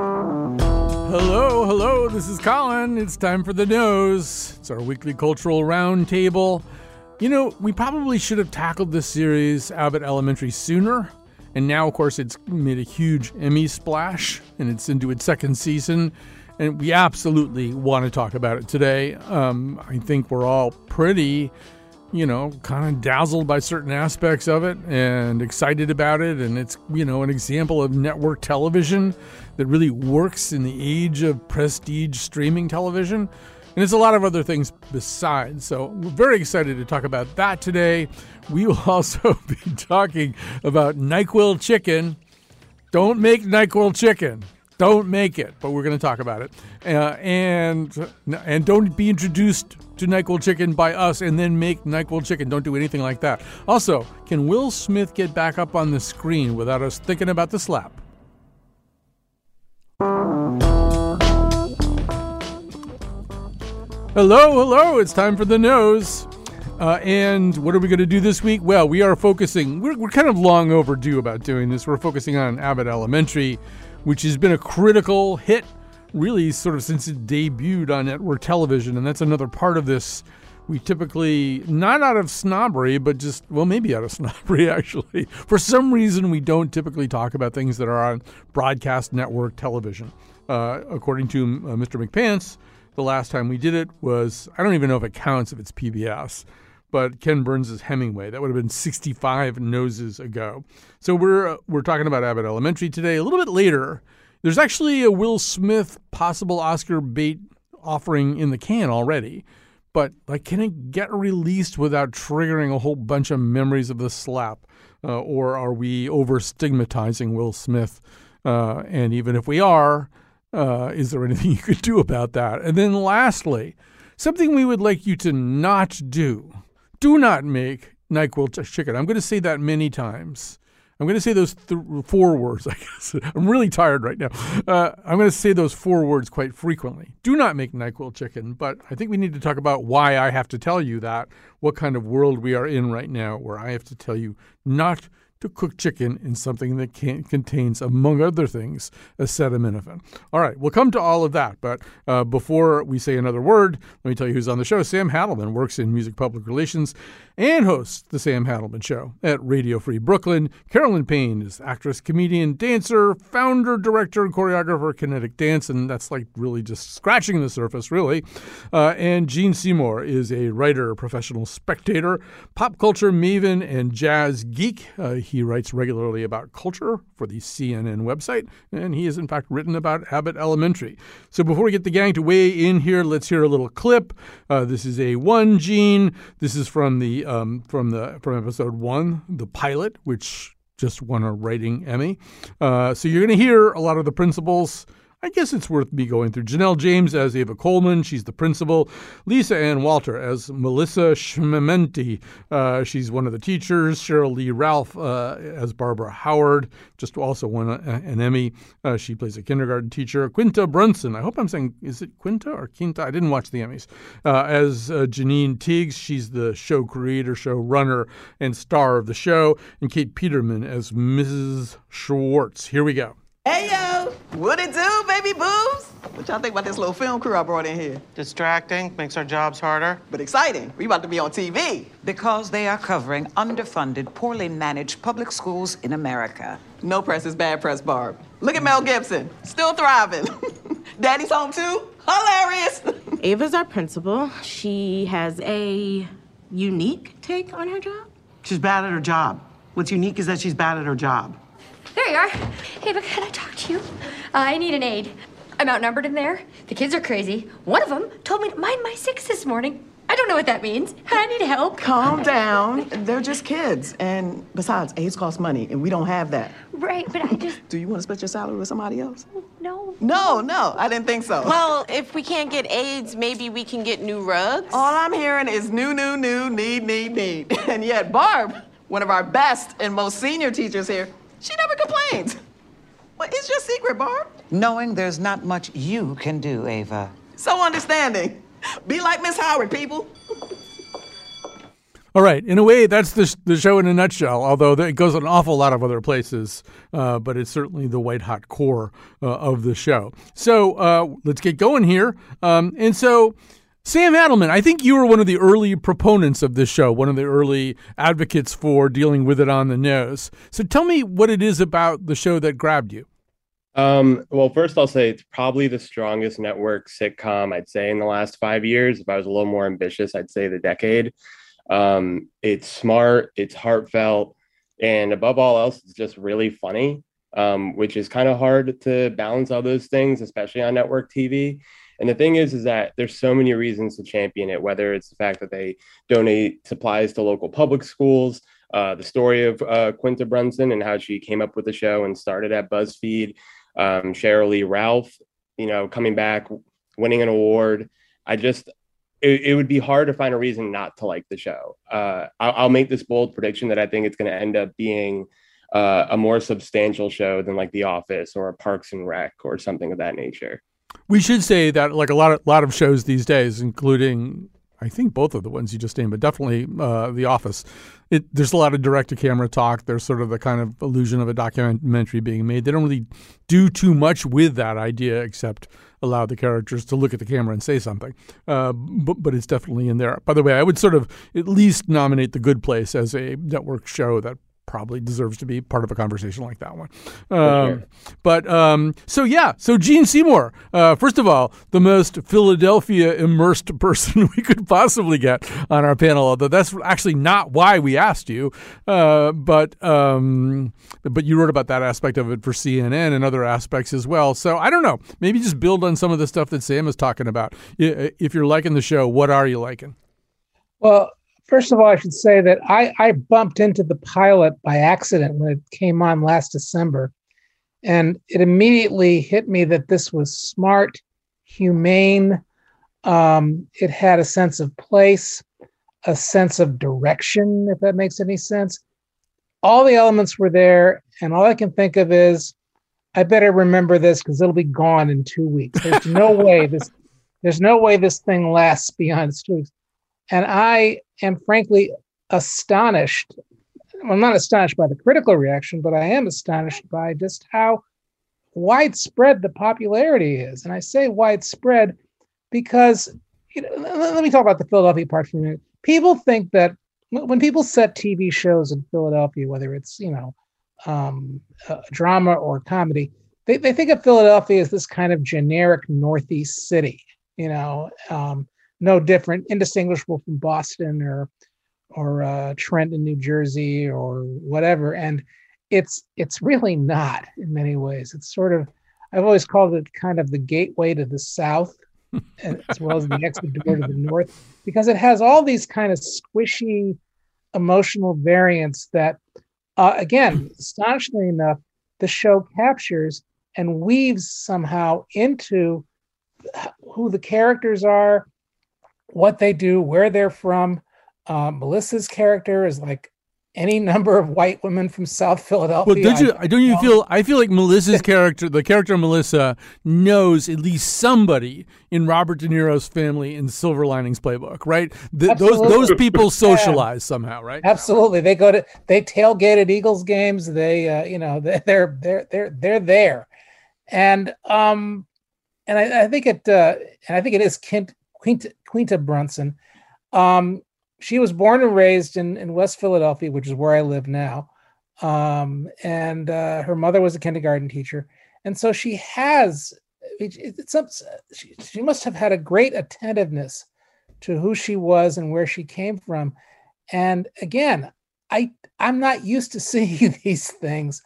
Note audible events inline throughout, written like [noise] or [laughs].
Hello, hello, this is Colin. It's time for the nose. It's our weekly cultural roundtable. You know, we probably should have tackled this series, Abbott Elementary, sooner. And now, of course, it's made a huge Emmy splash and it's into its second season. And we absolutely want to talk about it today. Um, I think we're all pretty you know, kind of dazzled by certain aspects of it and excited about it. And it's, you know, an example of network television that really works in the age of prestige streaming television. And it's a lot of other things besides. So we're very excited to talk about that today. We will [laughs] also be talking about NyQuil chicken. Don't make NyQuil chicken. Don't make it, but we're going to talk about it. Uh, and and don't be introduced to NyQuil chicken by us and then make NyQuil chicken. Don't do anything like that. Also, can Will Smith get back up on the screen without us thinking about the slap? Hello, hello, it's time for the nose. Uh, and what are we going to do this week? Well, we are focusing, we're, we're kind of long overdue about doing this. We're focusing on Abbott Elementary, which has been a critical hit really sort of since it debuted on network television. And that's another part of this. We typically, not out of snobbery, but just, well, maybe out of [laughs] snobbery, actually. For some reason, we don't typically talk about things that are on broadcast network television. Uh, according to uh, Mr. McPants, the last time we did it was, I don't even know if it counts if it's PBS but Ken Burns' Hemingway. That would have been 65 noses ago. So we're uh, we're talking about Abbott Elementary today. A little bit later, there's actually a Will Smith possible Oscar bait offering in the can already. But like, can it get released without triggering a whole bunch of memories of the slap? Uh, or are we over stigmatizing Will Smith? Uh, and even if we are, uh, is there [laughs] anything you could do about that? And then lastly, something we would like you to not do. Do not make NyQuil chicken. I'm going to say that many times. I'm going to say those th- four words, [laughs] I guess. I'm really tired right now. Uh, I'm going to say those four words quite frequently. Do not make NyQuil chicken, but I think we need to talk about why I have to tell you that, what kind of world we are in right now, where I have to tell you not to cook chicken in something that contains, among other things, acetaminophen. All right, we'll come to all of that. But uh, before we say another word, let me tell you who's on the show. Sam Hadelman works in music public relations and hosts The Sam Hadelman Show at Radio Free Brooklyn. Carolyn Payne is actress, comedian, dancer, founder, director, and choreographer Kinetic Dance, and that's like really just scratching the surface, really. Uh, and Gene Seymour is a writer, professional spectator, pop culture maven, and jazz geek. Uh, he writes regularly about culture for the CNN website, and he has, in fact, written about Abbott Elementary. So before we get the gang to weigh in here, let's hear a little clip. Uh, this is a one, Gene. This is from the um, from the from episode one, the pilot, which just won a writing Emmy. Uh, so you're going to hear a lot of the principals I guess it's worth me going through. Janelle James as Ava Coleman, she's the principal. Lisa Ann Walter as Melissa Schemmenti, uh, she's one of the teachers. Sheryl Lee Ralph uh, as Barbara Howard, just also won a, an Emmy. Uh, she plays a kindergarten teacher. Quinta Brunson, I hope I'm saying, is it Quinta or Quinta? I didn't watch the Emmys. Uh, as uh, Janine Teagues, she's the show creator, show runner, and star of the show. And Kate Peterman as Mrs. Schwartz. Here we go. Hey yo, what it do, baby boobs? What y'all think about this little film crew I brought in here? Distracting, makes our jobs harder. But exciting. We about to be on TV. Because they are covering underfunded, poorly managed public schools in America. No press is bad press, Barb. Look at Mel Gibson, still thriving. [laughs] Daddy's home too? Hilarious. [laughs] Ava's our principal. She has a unique take on her job. She's bad at her job. What's unique is that she's bad at her job. There you are. Hey, but can I talk to you? Uh, I need an aide. I'm outnumbered in there. The kids are crazy. One of them told me to mind my six this morning. I don't know what that means. [laughs] I need help. Calm down. They're just kids. And besides, aides cost money, and we don't have that. Right, but I just. [laughs] Do you want to split your salary with somebody else? No. No, no, I didn't think so. Well, if we can't get aides, maybe we can get new rugs. All I'm hearing is new, new, new, need, need, need. [laughs] And yet, Barb, one of our best and most senior teachers here, she never complains. What is your secret, Barb? Knowing there's not much you can do, Ava. So understanding. Be like Miss Howard, people. All right. In a way, that's the, the show in a nutshell, although it goes an awful lot of other places, uh, but it's certainly the white hot core uh, of the show. So uh, let's get going here. Um, and so, Sam Hadelman, I think you were one of the early proponents of this show, one of the early advocates for dealing with it on the nose. So tell me what it is about the show that grabbed you. Um, well, first I'll say it's probably the strongest network sitcom I'd say in the last five years. If I was a little more ambitious, I'd say the decade. Um, it's smart, it's heartfelt, and above all else, it's just really funny, um, which is kind of hard to balance all those things, especially on network TV. And the thing is, is that there's so many reasons to champion it, whether it's the fact that they donate supplies to local public schools, uh, the story of uh, Quinta Brunson and how she came up with the show and started at BuzzFeed, um, Sheryl Lee Ralph, you know, coming back, winning an award. I just, it, it, would be hard to find a reason not to like the show. Uh, I'll, I'll, make this bold prediction that I think it's going to end up being uh, a more substantial show than like The Office or Parks and Rec or something of that nature. We should say that like a lot of lot of shows these days, including I think both of the ones you just named, but definitely uh, The Office. It, there's a lot of direct to camera talk. There's sort of the kind of illusion of a documentary being made. They don't really do too much with that idea except allow the characters to look at the camera and say something. Uh, but, but it's definitely in there. By the way, I would sort of at least nominate The Good Place as a network show that probably deserves to be part of a conversation like that one. Um, But um, so yeah, so Gene Seymour, uh, first of all, the most Philadelphia immersed [laughs] person we could possibly get on our panel. Although that's actually not why we asked you, uh, but um, but you wrote about that aspect of it for CNN and other aspects as well. So I don't know, maybe just build on some of the stuff that Sam is talking about. If you're liking the show, what are you liking? Well, First of all, I should say that I, I bumped into the pilot by accident when it came on last December. And it immediately hit me that this was smart, humane. Um, it had a sense of place, a sense of direction, if that makes any sense. All the elements were there. And all I can think of is, I better remember this because it'll be gone in two weeks. There's no [laughs] way this there's no way this thing lasts beyond two weeks. And I am frankly astonished. I'm not astonished by the critical reaction, but I am astonished by just how widespread the popularity is. And I say widespread because, you know, let me talk about the Philadelphia part for a minute. People think that when people set TV shows in Philadelphia, whether it's, you know, um, drama or comedy, they, they think of Philadelphia as this kind of generic Northeast city, you know, um, no different, indistinguishable from Boston or or uh, Trenton, New Jersey, or whatever. And it's it's really not in many ways. It's sort of I've always called it kind of the gateway to the South, [laughs] as well as the exit door to the North, because it has all these kind of squishy emotional variants that, uh, again, astonishingly enough, the show captures and weaves somehow into who the characters are, what they do, where they're from. Uh, Melissa's character is like any number of white women from South Philadelphia. Well, don't you? I, don't you feel? I feel like Melissa's character, the character of Melissa, knows at least somebody in Robert De Niro's family in Silver Linings Playbook, right? The, those those people [laughs] socialize yeah. somehow, right? Absolutely, they go to they tailgate at Eagles games. They, uh, you know, [laughs] they're they're they're they're there, and um, and I, I think it, uh, and I think it is Kent Quinta, Quinta Brunson. Um, she was born and raised in, in West Philadelphia, which is where I live now. Um, and uh, her mother was a kindergarten teacher. And so she has, it, it's she, she must have had a great attentiveness to who she was and where she came from. And again, I I'm not used to [laughs] seeing these things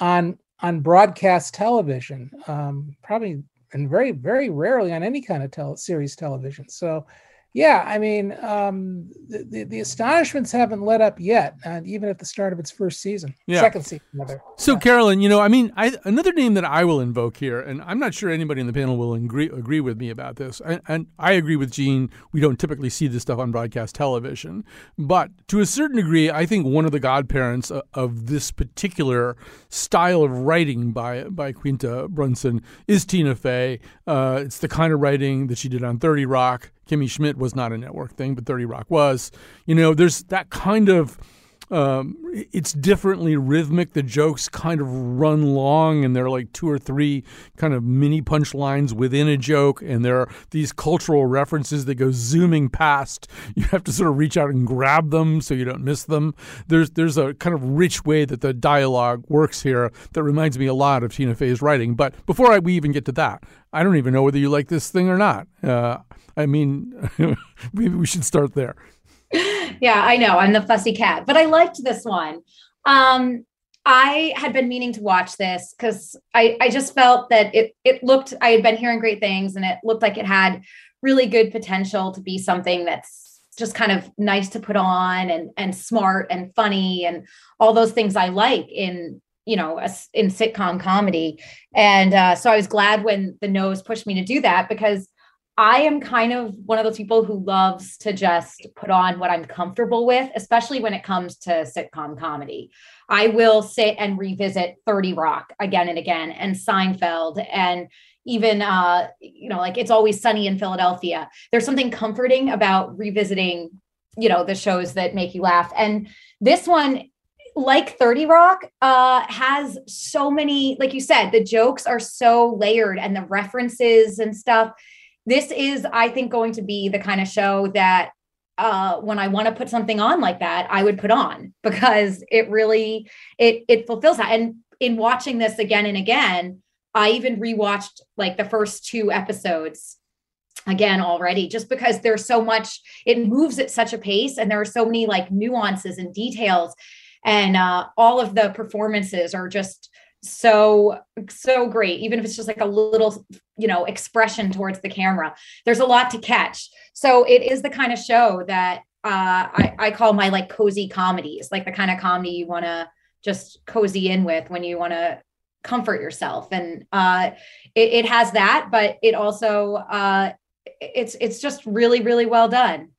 on on broadcast television. Um, probably and very very rarely on any kind of tel- series television. So yeah, I mean, um, the, the, the, astonishments haven't let up yet, uh, even at the start of its first season, yeah. second season, rather. So, yeah. Carolyn, you know, I mean, I, another name that I will invoke here, and I'm not sure anybody in the panel will agree, agree with me about this, and, and I agree with Gene. We don't typically see this stuff on broadcast television, but to a certain degree, I think one of the godparents of, of this particular style of writing by by Quinta Brunson is Tina Fey. Uh, it's the kind of writing that she did on Thirty Rock Kimmy Schmidt was not a network thing, but 30 Rock was. You know, there's that kind of um, it's differently rhythmic. The jokes kind of run long, and there are like two or three kind of mini punchlines within a joke, and there are these cultural references that go zooming past. You have to sort of reach out and grab them so you don't miss them. There's there's a kind of rich way that the dialogue works here that reminds me a lot of Tina Fey's writing. But before I, we even get to that, I don't even know whether you like this thing or not. Uh, I mean, [laughs] maybe we should start there yeah, I know. I'm the fussy cat, but I liked this one. Um, I had been meaning to watch this because I, I just felt that it it looked I had been hearing great things and it looked like it had really good potential to be something that's just kind of nice to put on and and smart and funny and all those things I like in you know in sitcom comedy and uh, so I was glad when the nose pushed me to do that because I am kind of one of those people who loves to just put on what I'm comfortable with, especially when it comes to sitcom comedy. I will sit and revisit 30 Rock again and again and Seinfeld and even uh you know like it's always sunny in Philadelphia. There's something comforting about revisiting you know the shows that make you laugh and this one like 30 Rock uh has so many like you said the jokes are so layered and the references and stuff this is, I think, going to be the kind of show that uh, when I want to put something on like that, I would put on because it really it it fulfills that. And in watching this again and again, I even rewatched like the first two episodes again already just because there's so much it moves at such a pace and there are so many like nuances and details and uh, all of the performances are just so so great even if it's just like a little you know expression towards the camera. There's a lot to catch. So it is the kind of show that uh, I, I call my like cozy comedies like the kind of comedy you want to just cozy in with when you want to comfort yourself. And uh, it, it, has that but it also uh, it's it's just really really well done.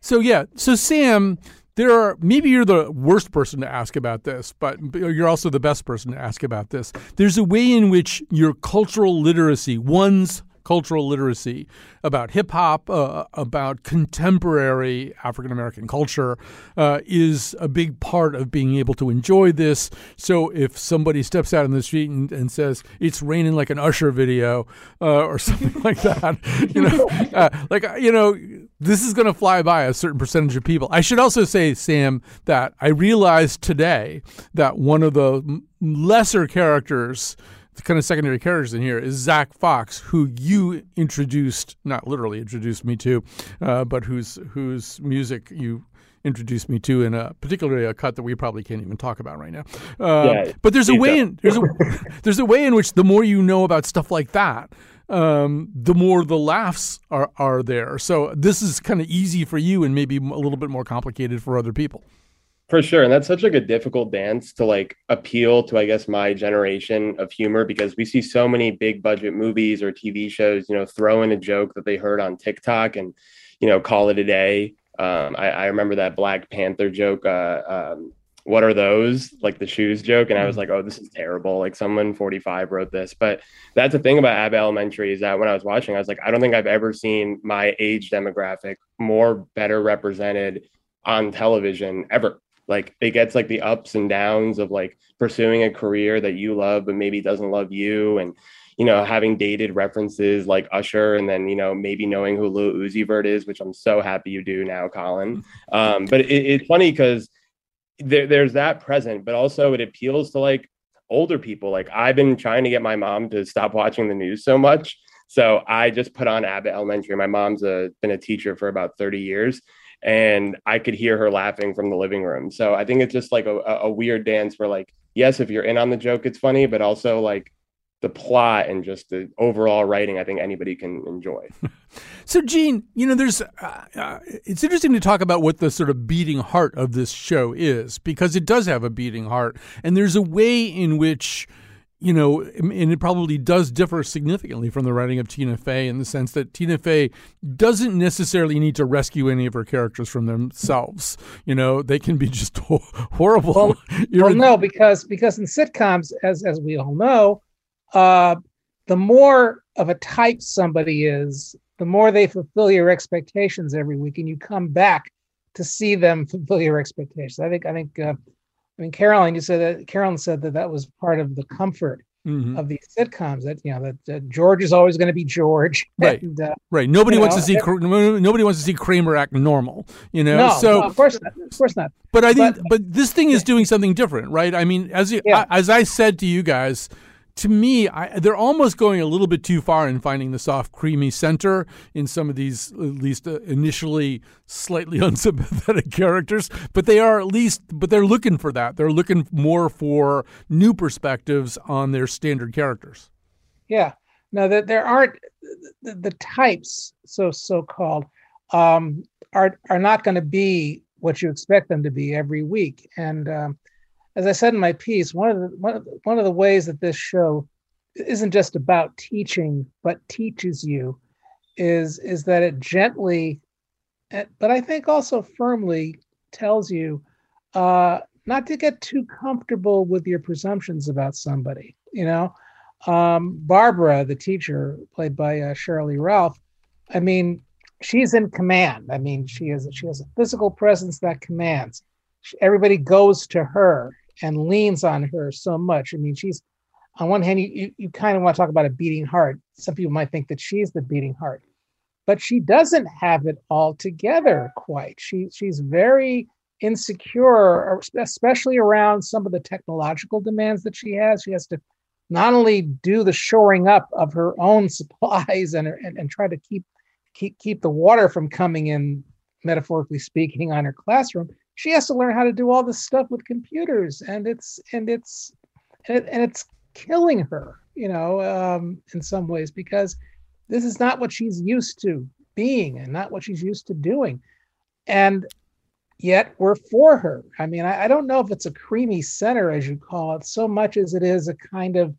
So yeah. So sam there are maybe you're the worst person to ask about this, but you're also the best person to ask about this. There's a way in which your cultural literacy, one's cultural literacy about hip hop, uh, about contemporary African American culture, uh, is a big part of being able to enjoy this. So if somebody steps out in the street and, and says it's raining like an Usher video uh, or [laughs] something like that, you know, [laughs] uh, like you know, this is going to fly by a certain percentage of people. I should also say, Sam, that I realized today that one of the lesser characters the kind of secondary characters in here is Zack Fox, who you introduced, not literally introduced me to, uh, but whose whose music you introduced me to in a particularly a cut that we probably can't even talk about right now. Uh, yeah, but there's a way in there's a [laughs] there's a way in which the more you know about stuff like that, um, the more the laughs are are there. So this is kind of easy for you and maybe a little bit more complicated for other people. For sure. And that's such like a difficult dance to like appeal to, I guess, my generation of humor because we see so many big budget movies or TV shows, you know, throw in a joke that they heard on TikTok and, you know, call it a day. Um, I, I, remember that Black Panther joke. Uh, um, what are those? Like the shoes joke. And I was mm-hmm. like, oh, this is terrible. Like someone 45 wrote this. But that's the thing about Abbott Elementary is that when I was watching, I was like, I don't think I've ever seen my age demographic more better represented on television ever like it gets like the ups and downs of like pursuing a career that you love but maybe doesn't love you and you know having dated references like usher and then you know maybe knowing who lil uzi vert is which i'm so happy you do now colin um, but it, it's funny because there, there's that present but also it appeals to like older people. Like i've been trying to get my mom to stop watching the news so much. So i just put on abbott elementary. My mom's a, been a teacher for about 30 years and I could hear her laughing from the living room. So I think it's just like a, a weird dance where like, yes, if you're in on the joke, it's funny, but also like the plot and just the overall writing, I think anybody can enjoy. [laughs] so, Gene, you know, there's uh, uh, it's interesting to talk about what the sort of beating heart of this show is because it does have a beating heart, and there's a way in which you know, and it probably does differ significantly from the writing of Tina Fey in the sense that Tina Fey doesn't necessarily need to rescue any of her characters from themselves. You know, they can be just [laughs] horrible. Well, well no, because because in sitcoms, as as we all know, uh, the more of a type somebody is, the more they fulfill your expectations every week, and you come back to see them fulfill your expectations. I think I think uh, I mean Caroline, you said that Carolyn said that that was part of the comfort Mhm. of these sitcoms. That you know that uh, George is always going to be George, [laughs] Right. And, uh, Right. Nobody wants know, to see nobody wants to see Kramer act normal. You know. no, so no, of course not. Of course not. But I think, but, this thing is doing something different, right? I mean, as you, Yeah. as I said to you guys, to me, I, they're almost going a little bit too far in finding the soft, creamy center in some of these, at least uh, initially slightly [laughs] unsympathetic characters. But they are at least, but they're looking for that. They're looking more for new perspectives on their standard characters. Yeah. No, that there aren't the, the types, so so called, um, are are not going to be what you expect them to be every week. And um, as I said in my piece, one of the one of the, one of the ways that this show isn't just about teaching, but teaches you, is is that it gently, eh, but I think also firmly tells you uh, not to get too comfortable with your presumptions about somebody. You know, um, Barbara, the teacher, played by uh, Lee Ralph, I mean, she's in command. I mean, she has she has a physical presence that commands. Everybody goes to her and leans on her so much. I mean, she's on one hand, you, you, you kind of want to talk about a beating heart. Some people might think that she's the beating heart, but she doesn't have it all together quite. She she's very insecure, especially around some of the technological demands that she has. She has to not only do the shoring up of her own [laughs] supplies and, and, and try to keep, keep keep the water from coming in, metaphorically speaking, on her classroom, she has to learn how to do all this stuff with computers, and it's and it's and, it, and it's killing her, you know, um, in some ways because this is not what she's used to being and not what she's used to doing, and yet we're for her. I mean, I, I don't know if it's a creamy center, as you call it, so much as it is a kind of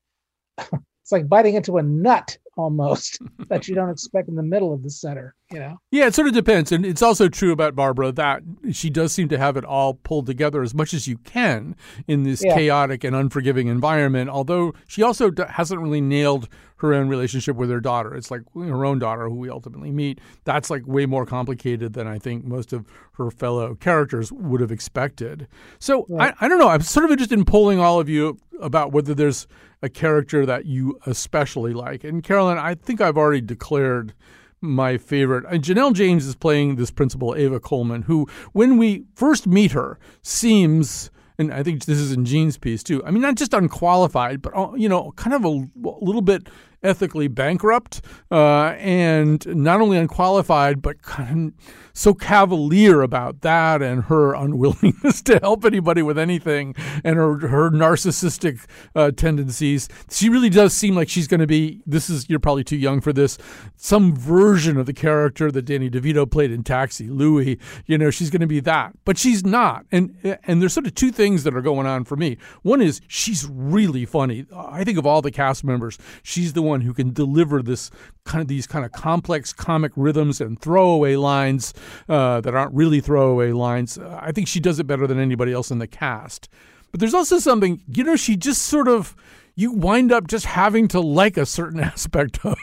[laughs] it's like biting into a nut almost [laughs] that you don't expect in the middle of the center, you know? Yeah, it sort of depends. And it's also true about Barbara that she does seem to have it all pulled together as much as you can in this Yeah. chaotic and unforgiving environment, although she also d- hasn't really nailed her own relationship with her daughter. It's like her own daughter, who we ultimately meet. That's like way more complicated than I think most of her fellow characters would have expected. So Right. I, I don't know. I'm sort of interested in polling all of you about whether there's a character that you especially like. And Carolyn, I think I've already declared my favorite. And Janelle James is playing this principal, Ava Coleman, who, when we first meet her, seems, and I think this is in Gene's piece too. I mean, not just unqualified, but uh, you know, kind of a, a little bit ethically bankrupt, uh, and not only unqualified, but kind of so cavalier about that and her unwillingness [laughs] to help anybody with anything and her her narcissistic uh, tendencies. She really does seem like she's going to be. This is you're probably too young for this. Some version of the character that Danny DeVito played in Taxi, Louis. You know, she's going to be that, but she's not. And and there's sort of two things that are going on for me. One is she's really funny. I think of all the cast members, she's the who can deliver this kind of these kind of complex comic rhythms and throwaway lines uh, that aren't really throwaway lines. I think she does it better than anybody else in the cast. But there's also something, you know, she just sort of you wind up just having to like a certain [laughs] aspect of,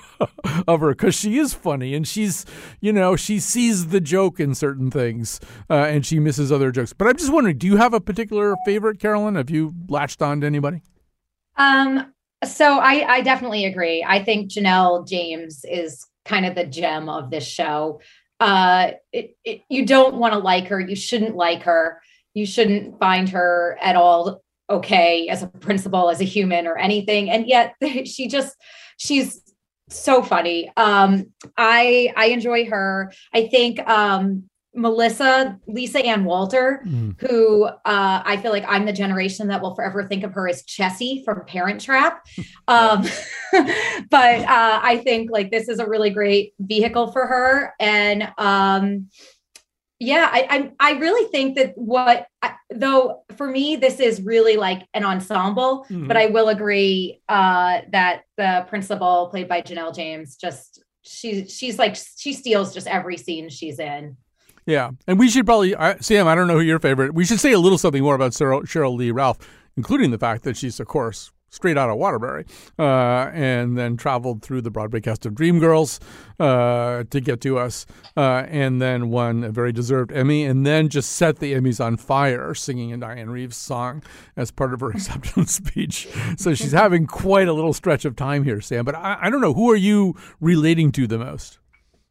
of her because she is funny and she's, you know, she sees the joke in certain things uh, and she misses other jokes. But I'm just wondering, do you have a particular favorite, Carolyn? Have you latched on to anybody? Um, so I, I definitely agree. I think Janelle James is kind of the gem of this show. Uh, it, it, you don't want to like her. You shouldn't like her. You shouldn't find her at all okay as a principal, as a human, or anything. And yet, [laughs] she just she's so funny. Um, I I enjoy her. I think um, Melissa, Lisa Ann Walter, who uh, I feel like I'm the generation that will forever think of her as Chessy from Parent Trap. [laughs] Um, [laughs] but uh, I think like this is a really great vehicle for her. And um, yeah, I, I I really think that what I- though for me this is really like an ensemble, Mhm. but I will agree uh, that the principal played by Janelle James just she she's like she steals just every scene she's in. Yeah, and we should probably, Sam. I don't know who your favorite. We should say a little something more about Sheryl, Sheryl Lee Ralph, including the fact that she's, of course, straight out of Waterbury, uh, and then traveled through the Broadway cast of Dreamgirls uh, to get to us, uh, and then won a very deserved Emmy, and then just set the Emmys on fire singing a Dianne Reeves song as part of her [laughs] acceptance speech. So she's having quite a little stretch of time here, Sam. But I, I don't know who are you relating to the most.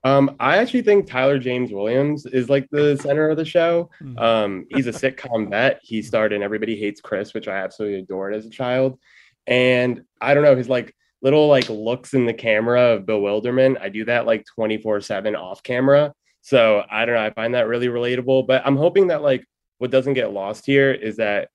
Um, I actually think Tyler James Williams is like the center of the show. Um, he's a [laughs] sitcom vet. He starred in Everybody Hates Chris, which I absolutely adored as a child. And I don't know, his like little like looks in the camera of bewilderment. I do that like 24-7 off camera. So I don't know. I find that really relatable. But I'm hoping that like what doesn't get lost here is that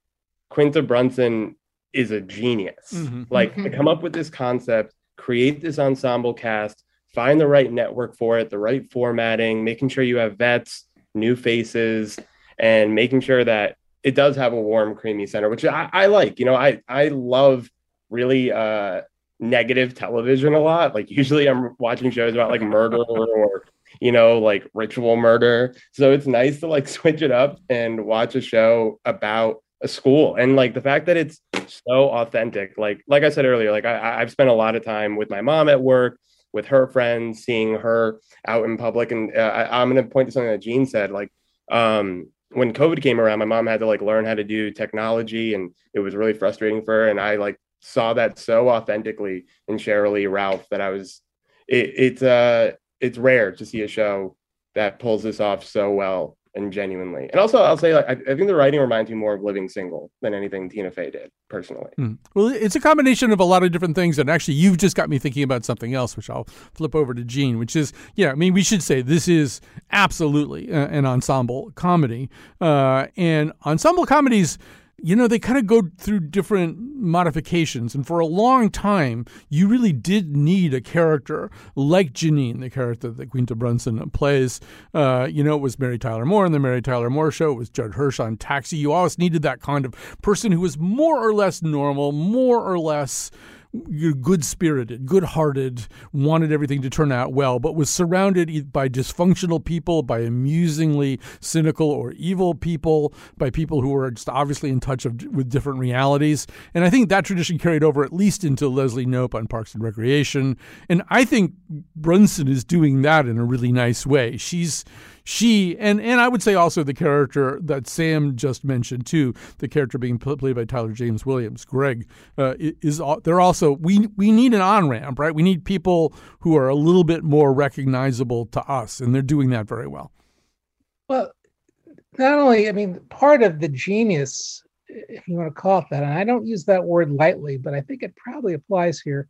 Quinta Brunson is a genius. Mhm. Like to Mhm. come up with this concept, create this ensemble cast, find the right network for it, the right formatting, making sure you have vets, new faces, and making sure that it does have a warm, creamy center, which I, I like. You know, I I love really uh negative television a lot. Like usually I'm watching shows about like murder [laughs] or you know, like ritual murder. So it's nice to like [laughs] switch it up and watch a show about a school and like the fact that it's so authentic. Like like I said earlier, like I, I've spent a lot of time with my mom at work, with her friends, seeing her out in public. And uh, I, I'm going to point to something that Gene said. Like um, when COVID came around, my mom had to like learn how to do technology, and it was really frustrating for her. And I like saw that so authentically in Sheryl Ralph that I was it, it's uh it's rare to see a show that pulls this off so well and genuinely. And also, I'll say like I, I think the writing reminds me more of Living Single than anything Tina Fey did personally. Hmm. Well, it's a combination of a lot of different things. And actually, you've just got me thinking about something else, which I'll flip over to Gene, which is, yeah, I mean, we should say this is absolutely an ensemble comedy. Uh, and ensemble comedies, you know, they kind of go through different modifications. And for a long time, you really did need a character like Janine, the character that Quinta Brunson plays. Uh, you know, it was Mary Tyler Moore in the Mary Tyler Moore show. It was Judd Hirsch on Taxi. You always needed that kind of person who was more or less normal, more or less good spirited, good hearted, wanted everything to turn out well, but was surrounded by dysfunctional people, by amusingly cynical or evil people, by people who were just obviously in touch of, with different realities. And I think that tradition carried over at least into Leslie Knope on Parks and Recreation. And I think Brunson is doing that in a really nice way. She's she and and I would say also the character that Sam just mentioned too, the character being played by Tyler James Williams, Greg, uh, is they're also we we need an on ramp, right? We need people who are a little bit more recognizable to us, and they're doing that very well. Well, not only, I mean, part of the genius, if you want to call it that, and I don't use that word lightly, but I think it probably applies here,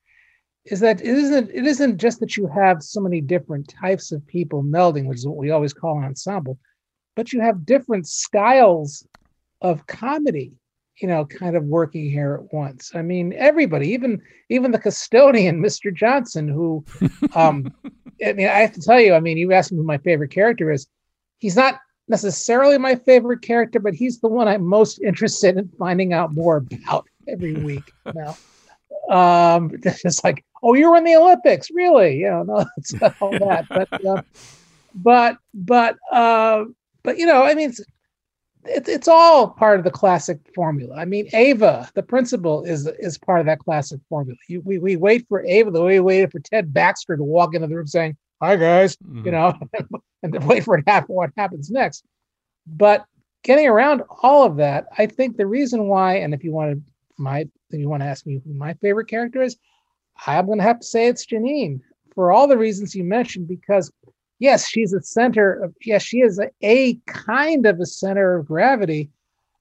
is that it isn't it isn't just that you have so many different types of people melding, which is what we always call an ensemble, but you have different styles of comedy, you know, kind of working here at once. I mean, everybody, even even the custodian, [laughs] Mr. Johnson, who um [laughs] I mean, I have to tell you, I mean, you asked me who my favorite character is. He's not necessarily my favorite character, but he's the one I'm most interested in finding out more about every week [laughs] now. Um, [laughs] it's like, oh, you were in the Olympics, really? You know, [laughs] no, it's all that, but, [laughs] uh, but, but, uh, but you know, I mean, it's, it, it's all part of the classic formula. I mean, Ava, the principal, is is part of that classic formula. You, we we wait for Ava the way we waited for Ted Baxter to walk into the room saying, "Hi guys," you know, and then wait for it happen. What happens next? But getting around all of that, I think the reason why, and if you want to my you want to ask me who my favorite character is, I'm going to have to say it's Janine for all the reasons you mentioned. Because yes, she's a center of yes, she is a, a kind of a center of gravity.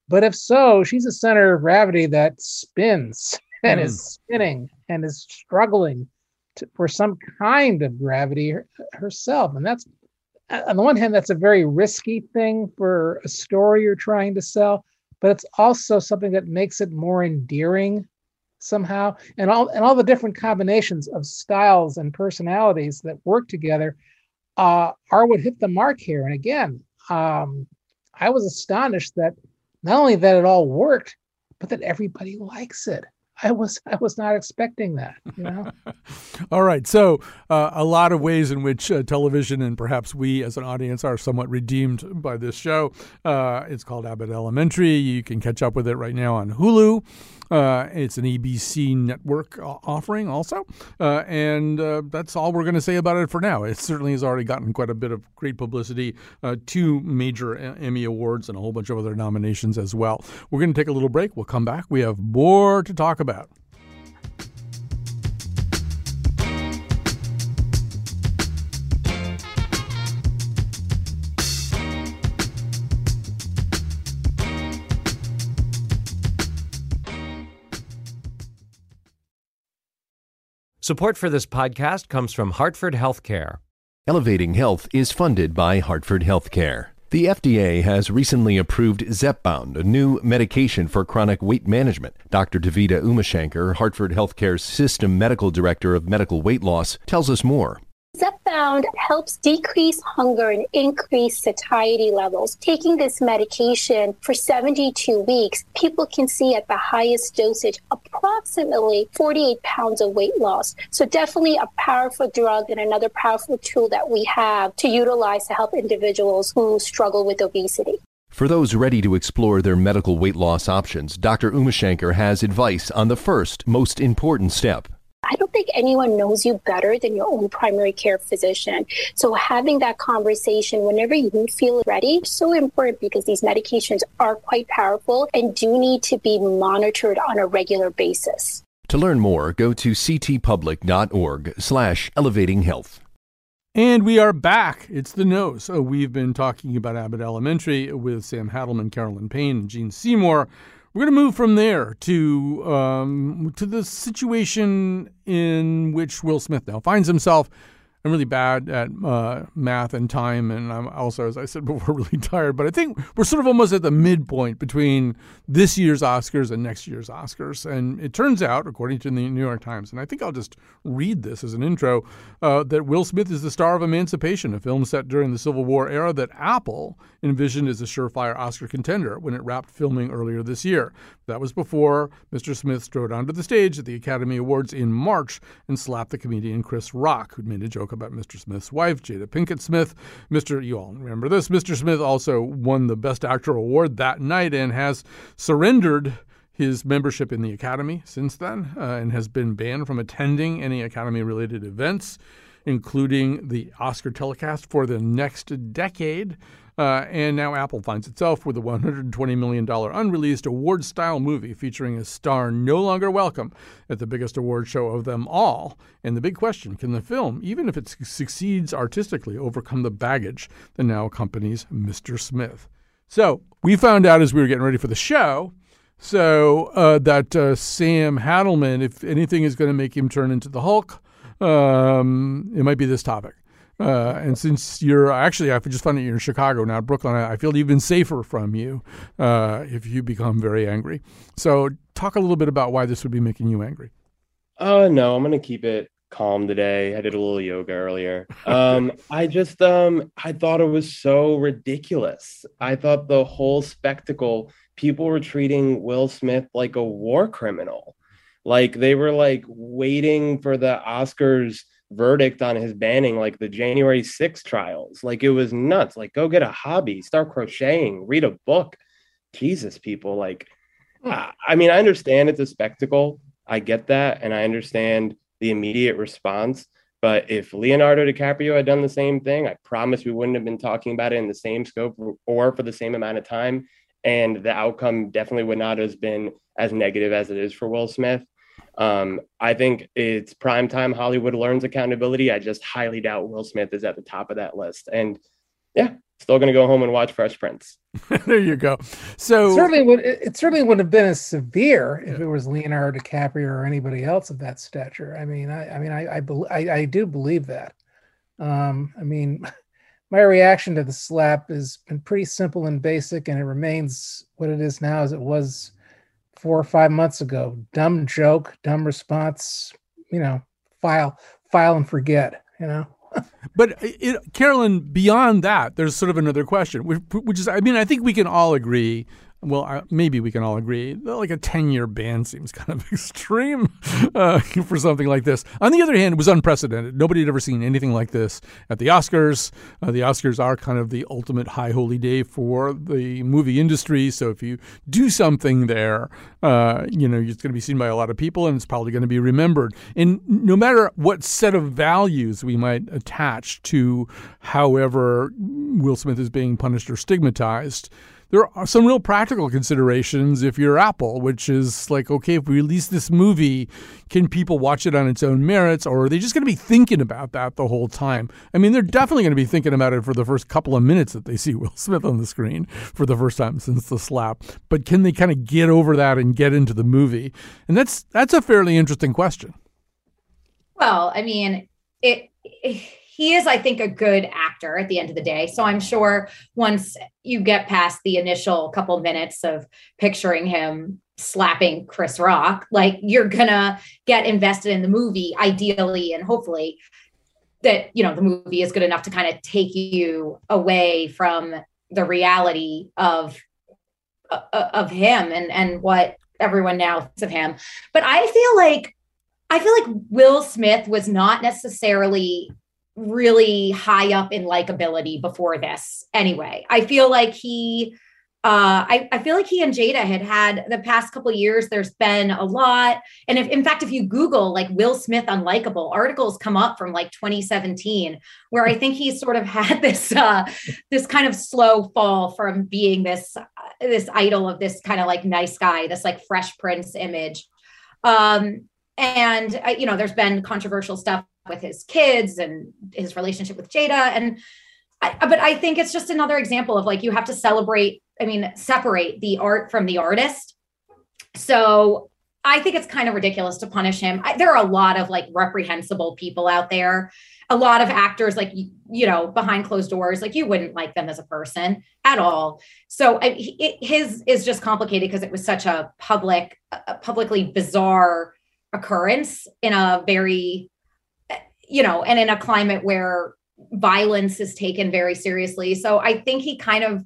But if so, she's a center of gravity that spins [laughs] and Mm. is spinning and is struggling to, for some kind of gravity her- herself. And that's on the one hand, that's a very risky thing for a story you're trying to sell, but it's also something that makes it more endearing somehow. And all and all the different combinations of styles and personalities that work together uh, are what hit the mark here. And again, um, I was astonished that not only that it all worked, but that everybody likes it. I was I was not expecting that. You know. [laughs] All right. So uh, a lot of ways in which uh, television and perhaps we as an audience are somewhat redeemed by this show. Uh, it's called Abbott Elementary. You can catch up with it right now on Hulu. Uh, it's an ABC network offering also. Uh, and uh, that's all we're going to say about it for now. It certainly has already gotten quite a bit of great publicity, uh, two major Emmy Awards, and a whole bunch of other nominations as well. We're going to take a little break. We'll come back. We have more to talk about. Support for this podcast comes from Hartford Healthcare. Elevating Health is funded by Hartford Healthcare. The FDA has recently approved Zepbound, a new medication for chronic weight management. Dr. Devika Umashankar, Hartford Healthcare's System Medical Director of Medical Weight Loss, tells us more. Zepbound helps decrease hunger and increase satiety levels. Taking this medication for 72 weeks, people can see at the highest dosage approximately 48 pounds of weight loss. So, definitely a powerful drug and another powerful tool that we have to utilize to help individuals who struggle with obesity. For those ready to explore their medical weight loss options, Dr. Umashankar has advice on the first, most important step I don't think anyone knows you better than your own primary care physician. So having that conversation whenever you feel ready is so important because these medications are quite powerful and do need to be monitored on a regular basis. To learn more, go to ctpublic.org slash elevating health. And we are back. It's the nose. So we've been talking about Abbott Elementary with Sam Hadelman, Carolyn Payne, and Gene Seymour. We're going to move from there to um, to the situation in which Will Smith now finds himself I'm really bad at uh, math and time, and I'm also, as I said [laughs] before, really tired. But I think we're sort of almost at the midpoint between this year's Oscars and next year's Oscars. And it turns out, according to the New York Times, and I think I'll just read this as an intro, uh, that Will Smith is the star of Emancipation, a film set during the Civil War era that Apple envisioned as a surefire Oscar contender when it wrapped filming earlier this year. That was before Mr. Smith strode onto the stage at the Academy Awards in March and slapped the comedian Chris Rock, who'd made a joke about Mr. Smith's wife, Jada Pinkett Smith. Mr. You all remember this. Mr. Smith also won the Best Actor award that night and has surrendered his membership in the Academy since then uh, and has been banned from attending any Academy related events, including the Oscar telecast for the next decade. Uh, and now Apple finds itself with a $120 million unreleased award style movie featuring a star no longer welcome at the biggest award show of them all. And the big question can the film, even if it su- succeeds artistically, overcome the baggage that now accompanies Mr. Smith? So we found out as we were getting ready for the show. So uh, that uh, Sam Hadelman, if anything is going to make him turn into the Hulk, um, it might be this topic. Uh, and since you're actually, I just found out you're in Chicago now, Brooklyn. I feel even safer from you uh, if you become very angry. So, talk a little bit about why this would be making you angry. Uh, no, I'm gonna keep it calm today. I did a little yoga earlier. Um, [laughs] I just, um, I thought it was so ridiculous. I thought the whole spectacle, people were treating Will Smith like a war criminal, like they were like waiting for the Oscars verdict on his banning like the January 6th trials. Like it was nuts. Like go get a hobby, start crocheting, read a book. Jesus, people. Like, hmm. I, I mean, I understand it's a spectacle. I get that. And I understand the immediate response. But if Leonardo DiCaprio had done the same thing, I promise we wouldn't have been talking about it in the same scope or for the same amount of time. And the outcome definitely would not have been as negative as it is for Will Smith. Um, I think it's prime time Hollywood learns accountability. I just highly doubt Will Smith is at the top of that list. And yeah, still going to go home and watch Fresh Prince. [laughs] there you go. So it certainly would it certainly wouldn't have been as severe if it was Leonardo DiCaprio or anybody else of that stature. I mean, I, I mean, I I, I, I do believe that. Um, I mean, [laughs] my reaction to the slap has been pretty simple and basic, and it remains what it is now as it was four or five months ago. Dumb joke, dumb response. You know, file, file, and forget. You know. [laughs] but uh, it, Carolyn, beyond that, there's sort of another question, which, which, is, I mean, I think we can all agree well, maybe we can all agree, like a 10 year ban seems kind of [laughs] extreme uh, for something like this. On the other hand, it was unprecedented. Nobody had ever seen anything like this at the Oscars. Uh, the Oscars are kind of the ultimate high holy day for the movie industry. So if you do something there, uh, you know, it's going to be seen by a lot of people and it's probably going to be remembered. And no matter what set of values we might attach to however Will Smith is being punished or stigmatized, there are some real practical considerations if you're Apple, which is like, okay, if we release this movie, can people watch it on its own merits, or are they just going to be thinking about that the whole time? I mean, they're definitely going to be thinking about it for the first couple of minutes that they see [laughs] Will Smith on the screen for the first time since the slap. But can they kind of get over that and get into the movie? And that's that's a fairly interesting question. Well, I mean, it, it [laughs] he is, I think, a good actor at the end of the day. So I'm sure once you get past the initial couple minutes of picturing him slapping Chris Rock, like you're gonna get invested in the movie, ideally and hopefully that you know the movie is good enough to kind of take you away from the reality of uh, of him and and what everyone now thinks of him. But I feel like I feel like Will Smith was not necessarily really high up in likability before this anyway. I feel like he uh, I, I feel like he and Jada had had the past couple years. There's been a lot, and if in fact, if you Google like Will Smith unlikable, articles come up from like 2017, where I think he's sort of [laughs] had this uh, this kind of slow fall from being this uh, this idol of this kind of like nice guy, this like Fresh Prince image. Um, and uh, you know, there's been controversial stuff with his kids and his relationship with Jada. And I, but I think it's just another example of like you have to celebrate, I mean, separate the art from the artist. So I think it's kind of ridiculous to punish him. I, there are a lot of like reprehensible people out there. A lot of actors, like you know, behind closed doors, like you wouldn't like them as a person at all. So I, it, his is just complicated because it was such a public, a publicly bizarre occurrence in a very you know, and in a climate where violence is taken very seriously. So I think he kind of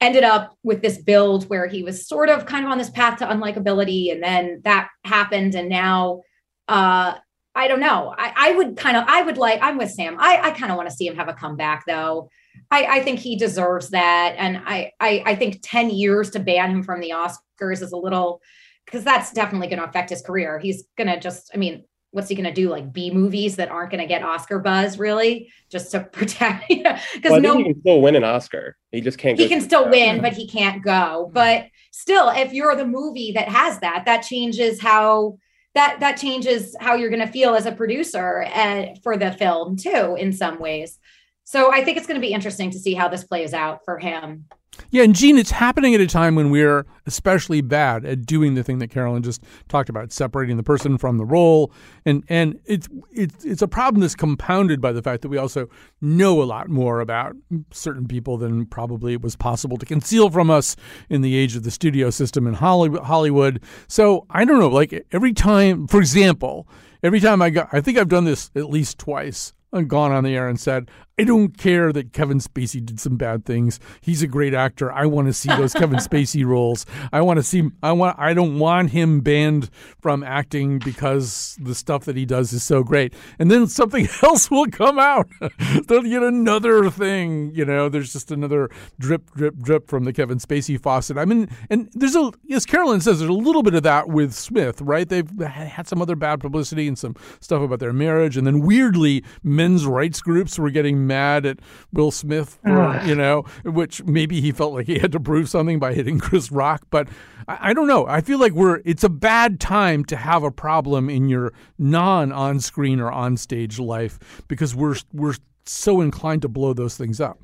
ended up with this build where he was sort of kind of on this path to unlikability and then that happened and now uh I don't know. I, I would kind of I would like I'm with Sam. I, I kind of want to see him have a comeback though. I, I think he deserves that. And I, I I think 10 years to ban him from the Oscars is a little because that's definitely going to affect his career. He's going to just, I mean, what's he going to do? Like B movies that aren't going to get Oscar buzz, really, just to [laughs] protect? Because well, no, he can still win an Oscar. He just can't. He can still win, but he can't go. But still, if you're the movie that has that, that changes how that that changes how you're going to feel as a producer and eh, for the film too, in some ways. So I think it's going to be interesting to see how this plays out for him. Yeah, and Gene, it's happening at a time when we're especially bad at doing the thing that Carolyn just talked about, separating the person from the role, and and it's it's it's a problem that's compounded by the fact that we also know a lot more about certain people than probably it was possible to conceal from us in the age of the studio system in Hollywood. So I don't know, like every time, for example, every time I got, I think I've done this at least twice gone on the air and said, I don't care that Kevin Spacey did some bad things. He's a great actor. I want to see those [laughs] Kevin Spacey roles. I want to see I want I don't want him banned from acting because the stuff that he does is so great. And then something [laughs] else will come out. [laughs] They'll get another thing, you know, there's just another drip drip drip from the Kevin Spacey faucet. I mean, and there's a as Carolyn says there's a little bit of that with Smith, right? They've had some other bad publicity and some stuff about their marriage and then weirdly men's rights groups were getting mad at Will Smith, for, you know, which maybe he felt like he had to prove something by hitting [laughs] Chris Rock. But I, I don't know. I feel like we're it's a bad time to have a problem in your non on screen or on stage life because we're we're so inclined to blow those things up.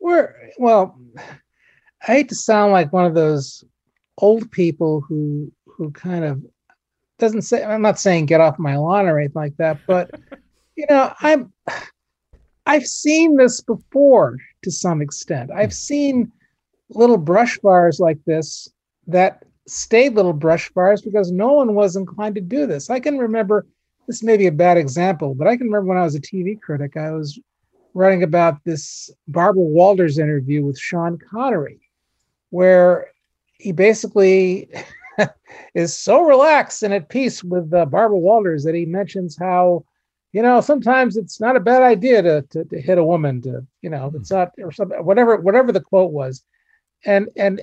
We're well, I hate to sound like one of those old people who who kind of doesn't say I'm not saying get off my lawn or anything like that, but [laughs] you know, I'm I've seen this before to some extent. I've seen little brush fires like this that stayed little brush fires because no one was inclined to do this. I can remember this may be a bad example, but I can remember when I was a TV critic, I was writing about this Barbara Walters interview with Sean Connery. where he basically [laughs] is so relaxed and at peace with uh, Barbara Walters that he mentions how, you know, sometimes it's not a bad idea to, to, to hit a woman to, you know, it's not or something, whatever, whatever the quote was. And, and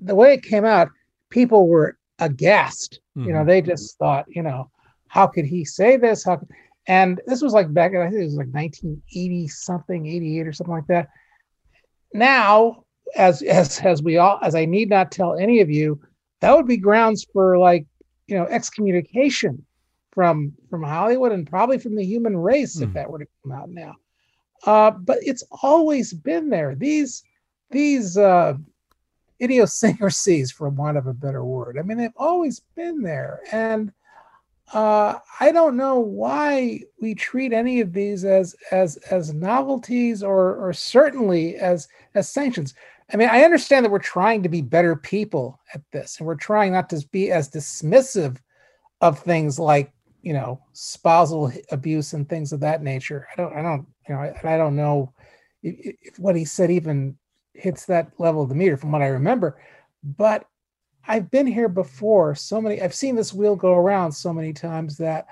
the way it came out, people were aghast. You know, Mhm. they just thought, you know, how could he say this? How could, and this was like back, in, I think it was like 1980 something, 88 or something like that. Now, as as as we all, as I need not tell any of you, that would be grounds for like, you know, excommunication from from Hollywood and probably from the human race if that were to come out now. Uh, but it's always been there. These these uh, idiosyncrasies, for want of a better word. I mean, they've always been there, and uh, I don't know why we treat any of these as as as novelties or or certainly as as sanctions. I mean, I understand that we're trying to be better people at this, and we're trying not to be as dismissive of things like you know spousal abuse and things of that nature. I don't, I don't, you know, I, I don't know if, if what he said even hits that level of the meter from what I remember, but I've been here before so many, I've seen this wheel go around so many times that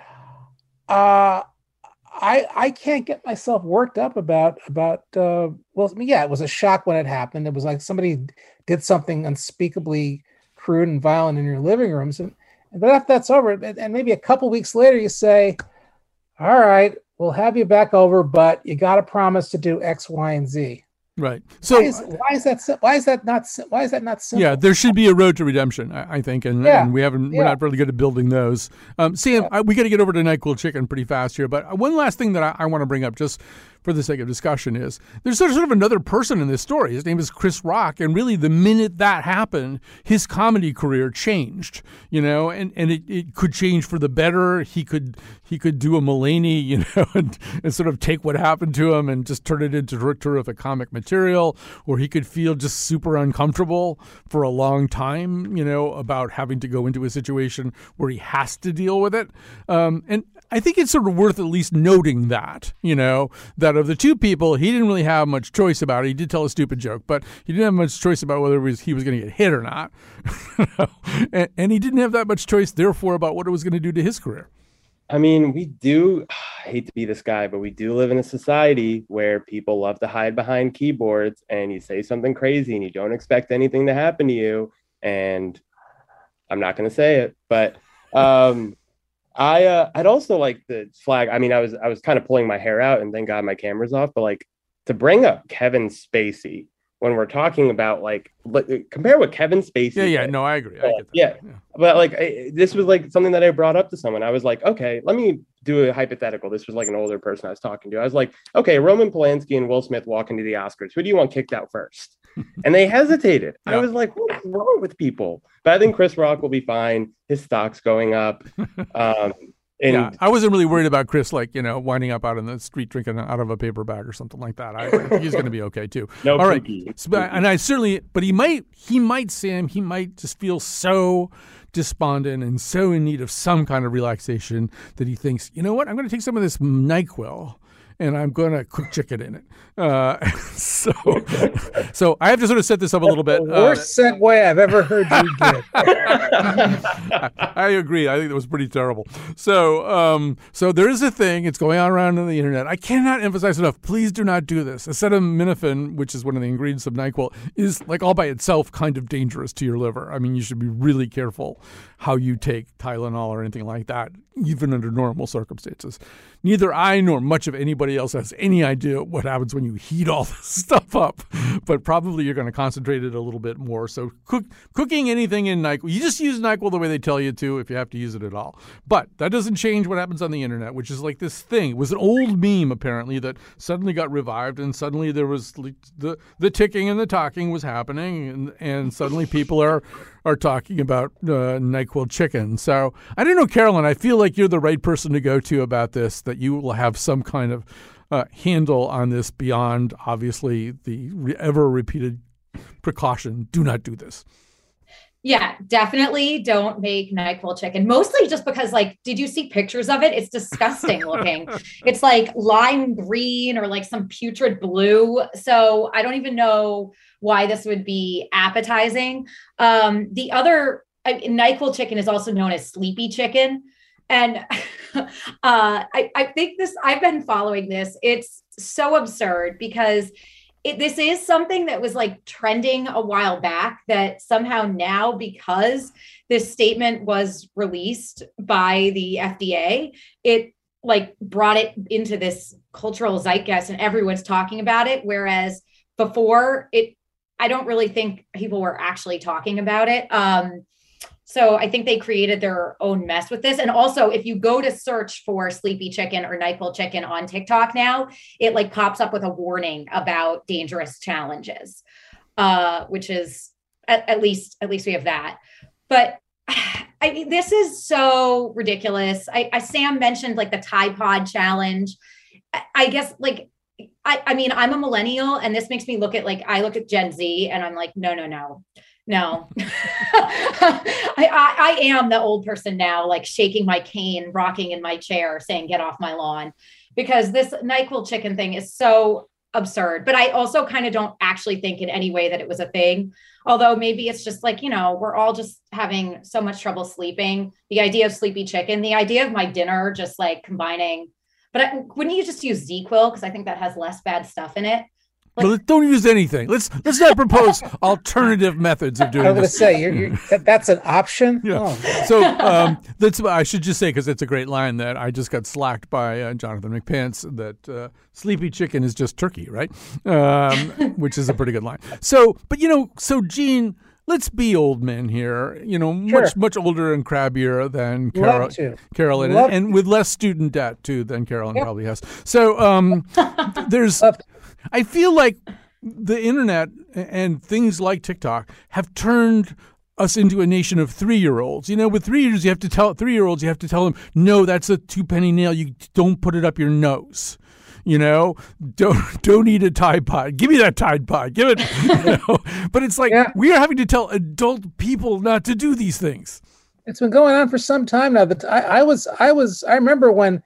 uh I I can't get myself worked up about about uh well yeah, it was a shock when it happened. It was like somebody did something unspeakably crude and violent in your living rooms. And but after that's over, and maybe a couple weeks later you say, All right, we'll have you back over, but you gotta promise to do X, Y, and Z. Right. So why is, why is that why is that not why is that not simple? Yeah, there should be a road to redemption, I, I think, and, Yeah, and we haven't. We're not really good at building those. Um, Sam, I, we got to get over to Nyquil Chicken pretty fast here, but one last thing that I, I want to bring up, just for the sake of discussion, is there's sort of, another person in this story. His name is Chris Rock, and really, the minute that happened, his comedy career changed. You know, and and it, it could change for the better. He could he could do a Mulaney, [laughs] you know, and, and sort of take what happened to him and just turn it into ter- terrific comic material, or he could feel just super uncomfortable for a long time, you know, about having to go into a situation where he has to deal with it. Um, and I think it's sort of worth at least noting that, you know, that of the two people, he didn't really have much choice about it. He did tell a stupid joke, but he didn't have much choice about whether he was going to get hit or not. [laughs] and, and he didn't have that much choice, therefore, about what it was going to do to his career. I mean, we do [sighs] I hate to be this guy, but we do live in a society where people love to hide behind keyboards and you say something crazy and you don't expect anything to happen to you. And I'm not going to say it, but um, I uh, I'd also like to flag. I mean, I was I was kind of pulling my hair out and thank God my camera's off, but like to bring up Kevin Spacey when we're talking about like compare what Kevin Spacey. Yeah, yeah, did. no, I agree. I Uh, get that. yeah. but like I, this was like something that I brought up to someone. I was like, okay, let me do a hypothetical. This was like an older person I was talking to. I was like, okay, Roman Polanski and Will Smith walk into the Oscars. Who do you want kicked out first? And they hesitated. I was like, what is wrong with people? But I think Chris Rock will be fine. His stock's going up. [laughs] Um, and yeah, I wasn't really worried about Chris, like you know, winding up out in the street drinking out of a paper bag or something like that. I, [laughs] he's going to be okay too. No all right. So, and I certainly, but he might, he might, Sam, he might just feel so despondent and so in need of some kind of relaxation that he thinks, you know what, I'm going to take some of this Nyquil and I'm going to cook chicken in it. Uh, [laughs] so, so I have to sort of set this up a little bit. The Uh, worst segue I've ever heard you give. I, I agree. I think that was pretty terrible. So, um, so there is a thing. It's going on around on the internet. I cannot emphasize enough. Please do not do this. Acetaminophen, which is one of the ingredients of Nyquil, is like all by itself kind of dangerous to your liver. I mean, you should be really careful how you take Tylenol or anything like that, even under normal circumstances. Neither I nor much of anybody else has any idea what happens when you heat all [laughs] this stuff up, but probably you're going to concentrate it a little bit more. So, cook, cooking anything in NyQuil, you just use NyQuil the way they tell you to if you have to use it at all. But that doesn't change what happens on the internet, which is like this thing. It was an old meme, apparently, that suddenly got revived, and suddenly there was the, the ticking and the talking was happening, and, and suddenly people are are talking about uh, NyQuil chicken. So I don't know, Carolyn. I feel like you're the right person to go to about this. That you will have some kind of uh, handle on this beyond obviously the ever repeated precaution: do not do this. Yeah, definitely don't make NyQuil chicken. Mostly just because, like, did you see pictures of it? It's disgusting [laughs] looking. it's like lime green or like some putrid blue. So I don't even know why this would be appetizing. Um, the other I, NyQuil chicken is also known as sleepy chicken. And [laughs] uh, I, I think this, I've been following this. It's so absurd because it, this is something that was like trending a while back that somehow now because this statement was released by the FDA it like brought it into this cultural zeitgeist and everyone's talking about it. Whereas before it I don't really think people were actually talking about it. Um so I think they created their own mess with this. And also, if you go to search for sleepy chicken or NyQuil chicken on TikTok now, it like pops up with a warning about dangerous challenges, uh, which is at, at least at least we have that. But [sighs] I mean, this is so ridiculous. I, I Sam mentioned like the Tide Pod challenge. I guess like I, I mean, I'm a millennial, and this makes me look at like I look at Gen Z, and I'm like, no, no, no no. [laughs] I, I, I am the old person now like shaking my cane rocking in my chair saying get off my lawn. Because this nyquil chicken thing is so absurd but i also kind of don't actually think in any way that it was a thing. Although maybe it's just like you know we're all just having so much trouble sleeping. The idea of sleepy chicken the idea of my dinner just like combining but I, wouldn't you just use ZzzQuil because I think that has less bad stuff in it. Like, but don't use anything. Let's let's not propose [laughs] alternative methods of doing. I was going to say you're, you're, that's an option. Yeah. Oh. So um, that's I should just say because it's a great line that I just got slacked by uh, Jonathan McPants that uh, sleepy chicken is just turkey, right? Um, [laughs] which is a pretty good line. So, but you know, so Gene, let's be old men here. You know, sure. much much older and crabbier than Carol, Carolyn, and, and, with less student debt too than Carolyn yep. probably has. So um, [laughs] there's. I feel like the internet and things like TikTok have turned us into a nation of three year olds. You know, with three years, you have to tell three year olds, you have to tell them, no, that's a two penny nail. You don't put it up your nose. You know, don't [laughs] don't eat a Tide Pod. Give me that Tide Pod. Give it. [laughs] You know? but it's like yeah. we are having to tell adult people not to do these things. It's been going on for some time now. That I, I was, I was, I remember when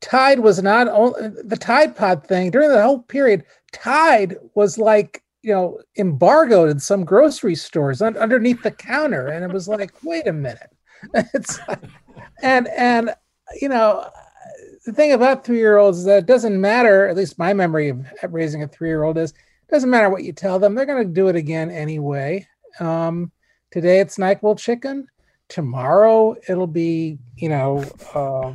Tide was not only the Tide Pod thing during the whole period. Tide was like you know embargoed in some grocery stores un- underneath the counter, and it was like, wait a minute, [laughs] it's like, and and you know the thing about three year olds is that it doesn't matter. At least my memory of raising a three year old is it doesn't matter what you tell them; they're going to do it again anyway. Um, today it's Nyquil chicken. Tomorrow it'll be you know. Uh,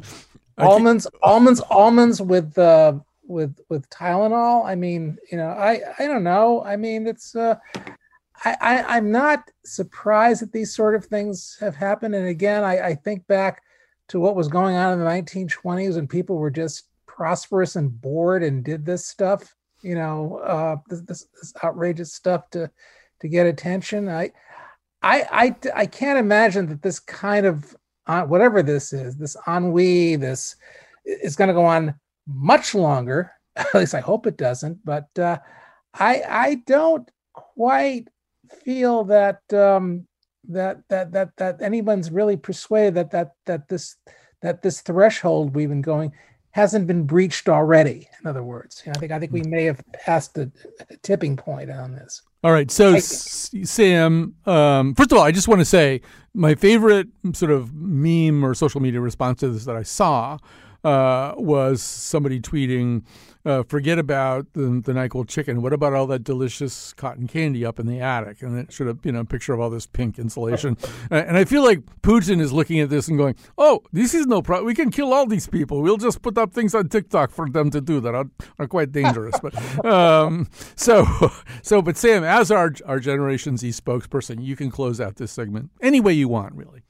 almonds, almonds, almonds with uh, with with Tylenol. I mean, you know, I I don't know. I mean, it's uh, I, I I'm not surprised that these sort of things have happened. And again, I, I think back to what was going on in the 1920s when people were just prosperous and bored and did this stuff. You know, uh, this, this, this outrageous stuff to to get attention. I I I I can't imagine that this kind of uh, whatever this is, this ennui, this is going to go on much longer. [laughs] At least I hope it doesn't. But uh, I I don't quite feel that um, that that that that anyone's really persuaded that that that this that this threshold we've been going hasn't been breached already. In other words, you know, I think I think we may have passed a tipping point on this. All right, so Sam, um, first of all, I just want to say my favorite sort of meme or social media response to this that I saw uh, was somebody tweeting, uh, "Forget about the, the Nyquil chicken. What about all that delicious cotton candy up in the attic?" And it showed up, you know, a picture of all this pink insulation. [laughs] and I feel like Putin is looking at this and going, "Oh, this is no problem. We can kill all these people. We'll just put up things on TikTok for them to do that are, are quite dangerous." but [laughs] um, so, so, but Sam, as our our Generation Z spokesperson, you can close out this segment any way you want, really.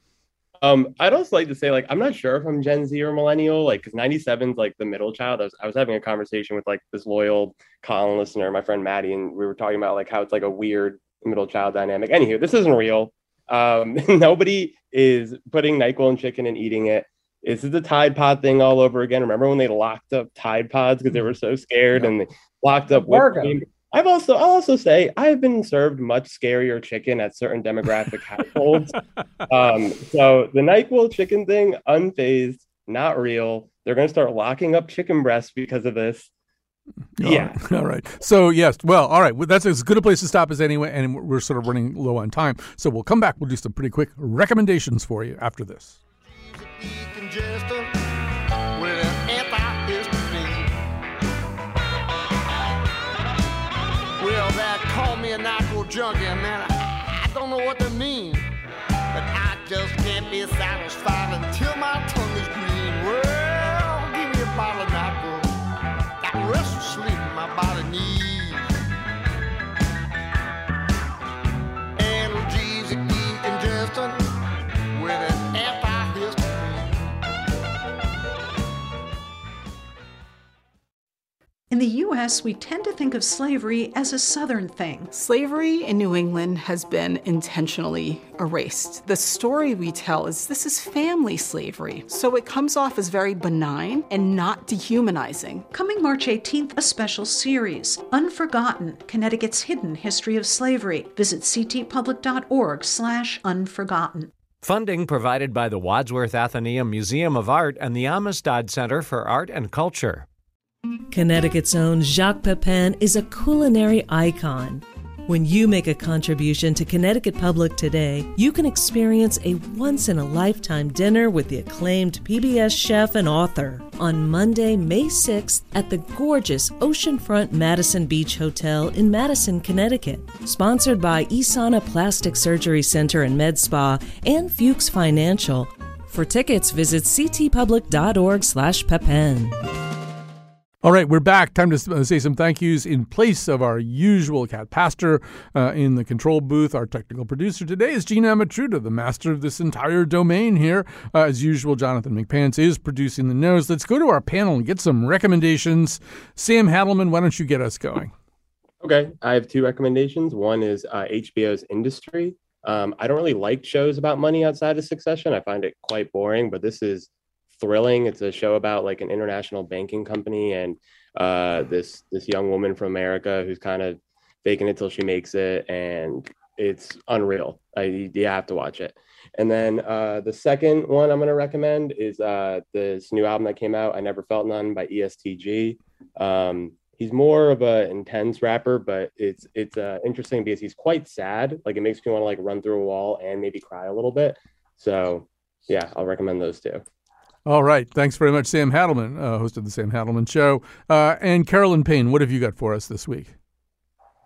Um, I'd also like to say, like, I'm not sure if I'm Gen Z or millennial, like, because 97 is like the middle child. I was, I was having a conversation with like this loyal Colin listener, my friend Maddie, and we were talking about like how it's like a weird middle child dynamic. Anywho, this isn't real. Um, [laughs] nobody is putting NyQuil and chicken and eating it. This is the Tide Pod thing all over again. Remember when they locked up Tide Pods because they were so scared yeah. and they locked up whipped cream? I've also I'll also say I've been served much scarier chicken at certain demographic [laughs] households. Um, so the Nyquil chicken thing, unfazed, not real. They're going to start locking up chicken breasts because of this. Yeah. [laughs] All right. So yes. Well, all right. Well, that's as good a place to stop as anyway, and we're sort of running low on time. So we'll come back. We'll do some pretty quick recommendations for you after this. Junkie, man. I, I don't know what they In the U.S., we tend to think of slavery as a Southern thing. Slavery in New England has been intentionally erased. The story we tell is this is family slavery, so it comes off as very benign and not dehumanizing. Coming March 18th, a special series, Unforgotten, Connecticut's Hidden History of Slavery. Visit ctpublic.org slash unforgotten. Funding provided by the Wadsworth Atheneum Museum of Art and the Amistad Center for Art and Culture. Connecticut's own Jacques Pepin is a culinary icon. When you make a contribution to Connecticut Public today, you can experience a once in a lifetime dinner with the acclaimed PBS chef and author on Monday, May 6th at the gorgeous oceanfront Madison Beach Hotel in Madison, Connecticut. Sponsored by Isana Plastic Surgery Center and Med Spa and Fuchs Financial. For tickets, visit ctpublic.org/pepin. All right, we're back. Time to uh, say some thank yous in place of our usual cat pastor uh, in the control booth. Our technical producer today is Gina Amatruda, the master of this entire domain here. Uh, as usual, Jonathan McPants is producing the nose. Let's go to our panel and get some recommendations. Sam Hadelman, why don't you get us going? Okay, I have two recommendations. One is uh, HBO's Industry. Um, I don't really like shows about money outside of Succession. I find it quite boring, but this is thrilling. It's a show about like an international banking company and uh, this this young woman from America who's kind of faking it till she makes it, and it's unreal. I you have to watch it. And then uh, the second one I'm going to recommend is uh, this new album that came out, "I Never Felt None" by EST Gee. Um, he's more of an intense rapper, but it's it's uh, interesting because he's quite sad. Like it makes me want to like run through a wall and maybe cry a little bit. So yeah, I'll recommend those two. All right. Thanks very much, Sam Hadelman, uh, host of the Sam Hadelman Show. Uh, and Carolyn Payne, what have you got for us this week?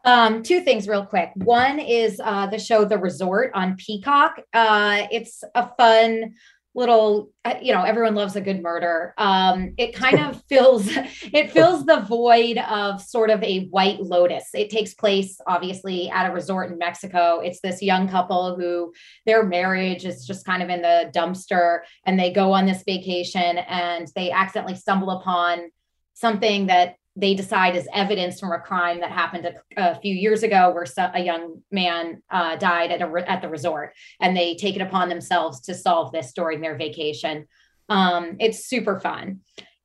Um, two things real quick. One is uh, the show The Resort on Peacock. Uh, it's a fun little uh, you know everyone loves a good murder. Um it kind of [laughs] fills it fills the void of sort of a white lotus. It takes place obviously at a resort in mexico. It's this young couple who their marriage is just kind of in the dumpster and they go on this vacation and they accidentally stumble upon something that they decide is evidence from a crime that happened a, a few years ago where so, a young man uh, died at, a, at the resort and they take it upon themselves to solve this during their vacation. Um, it's super fun.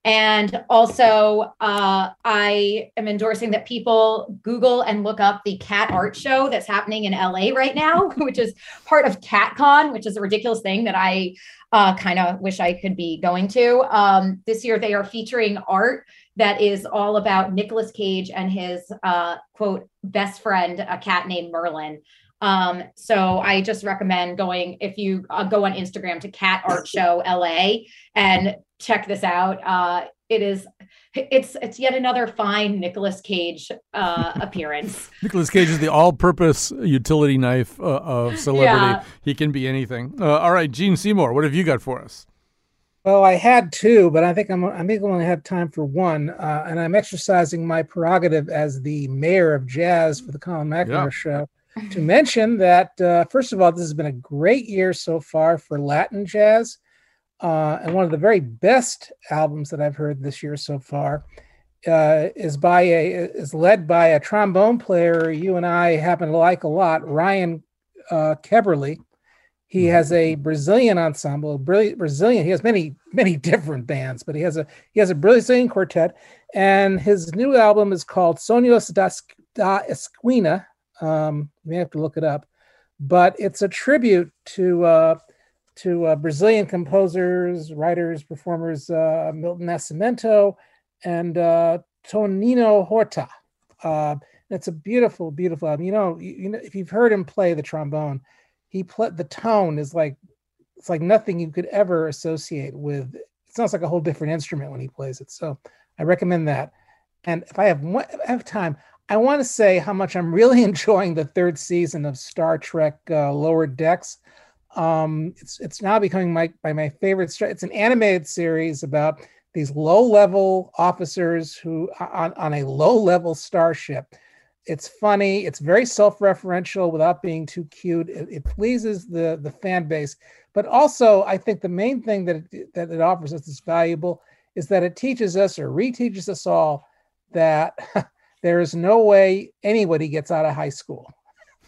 And also uh, i am endorsing that people google and look up the cat art show that's happening in la right now [laughs] which is part of catcon which is a ridiculous thing that i uh, kind of wish i could be going to. Um, this year they are featuring art that is all about Nicolas Cage and his uh, quote best friend, a cat named Merlin. Um, so I just recommend going if you uh, go on Instagram to Cat Art Show LA and check this out. Uh, it is it's it's yet another fine Nicolas Cage uh, [laughs] appearance. Nicolas Cage is the all-purpose utility knife uh, of [laughs] celebrity. Yeah. He can be anything. Uh, all right, Gene Seymour, what have you got for us? Well, I had two, but I think I'm I think I only have time for one, uh, and I'm exercising my prerogative as the mayor of jazz for the Colin McEnroe yeah. Show [laughs] to mention that uh, first of all, this has been a great year so far for Latin jazz, uh, and one of the very best albums that I've heard this year so far uh, is by a is led by a trombone player you and I happen to like a lot, Ryan uh, Keberle he has a Brazilian ensemble, Brazilian. He has many, many [laughs] different bands, but he has a he has a Brazilian quartet, and his new album is called Sonhos das da Esquina. Um, you may have to look it up, but it's a tribute to uh, to uh, Brazilian composers, writers, performers uh, Milton Nascimento and uh, Toninho Horta. Uh, it's a beautiful, beautiful album. You know, you, you know, if you've heard him play the trombone, he play the tone is like it's like nothing you could ever associate with. It sounds like a whole different instrument when he plays it. So I recommend that. And if I have one, I have time, I want to say how much I'm really [laughs] enjoying the third season of Star Trek uh, Lower Decks. Um, it's it's now becoming my by my favorite. It's an animated series about these low level officers who on, on a low level starship. It's funny. It's very self referential without being too cute. It, it, pleases the the fan base, but also I think the main thing that it, that it offers us that's valuable is that it teaches us or reteaches us all that [laughs] there is no way anybody gets out of high school.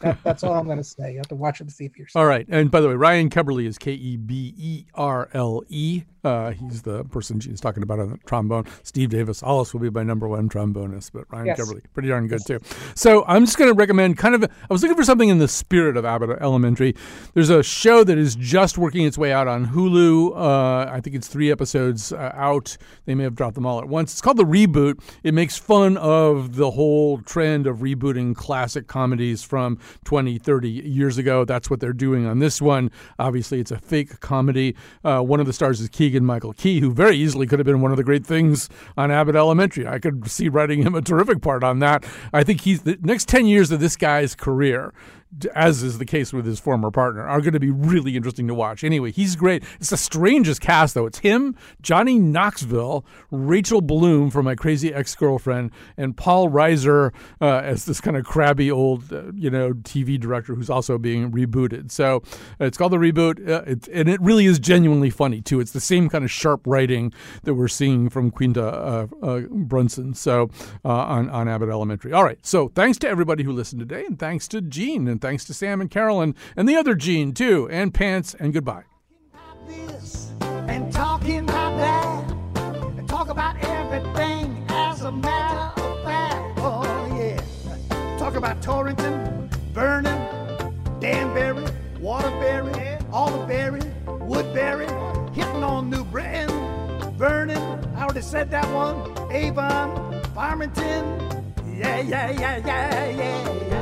That, that's all I'm going to say. You have to watch it to see for yourself. All right. And by the way, Ryan Keberle is K E B E R L E. Uh, he's the person she's talking about on the trombone. Steve Davis Hollis will be my number one trombonist, but Ryan yes. Keberle, pretty darn good too. So I'm just going to recommend kind of, I was looking for something in the spirit of Abbott Elementary. There's a show that is just working its way out on Hulu. Uh, I think it's three episodes uh, out. They may have dropped them all at once. It's called The Reboot. It makes fun of the whole trend of rebooting classic comedies from 20, 30 years ago. That's what they're doing on this one. Obviously, it's a fake comedy. Uh, one of the stars is Keegan Michael Key, who very easily could have been one of the great things on Abbott Elementary. I could see writing him a terrific part on that. I think he's the next 10 years of this guy's career as is the case with his former partner, are going to be really interesting to watch. Anyway, he's great. It's the strangest cast, though. It's him, Johnny Knoxville, Rachel Bloom from My Crazy Ex Girlfriend, and Paul Reiser uh, as this kind of crabby old, uh, you know, TV director who's also being rebooted. So uh, it's called The Reboot, uh, it, and it really is genuinely funny, too. It's the same kind of sharp writing that we're seeing from Quinta uh, uh, Brunson so on, on Abbott Elementary. All right. So thanks to everybody who listened today, and thanks to Gene, and thanks to Sam and Carolyn and the other Gene, too, and Pants, and goodbye. And talking about that, and talk about everything as a matter of fact. Oh, yeah. Talk about Torrington, Vernon, Danbury, Waterbury, Alderberry, Woodbury, hitting on New Britain, Vernon, I already said that one, Avon, Farmington, yeah, yeah, yeah, yeah, yeah, yeah.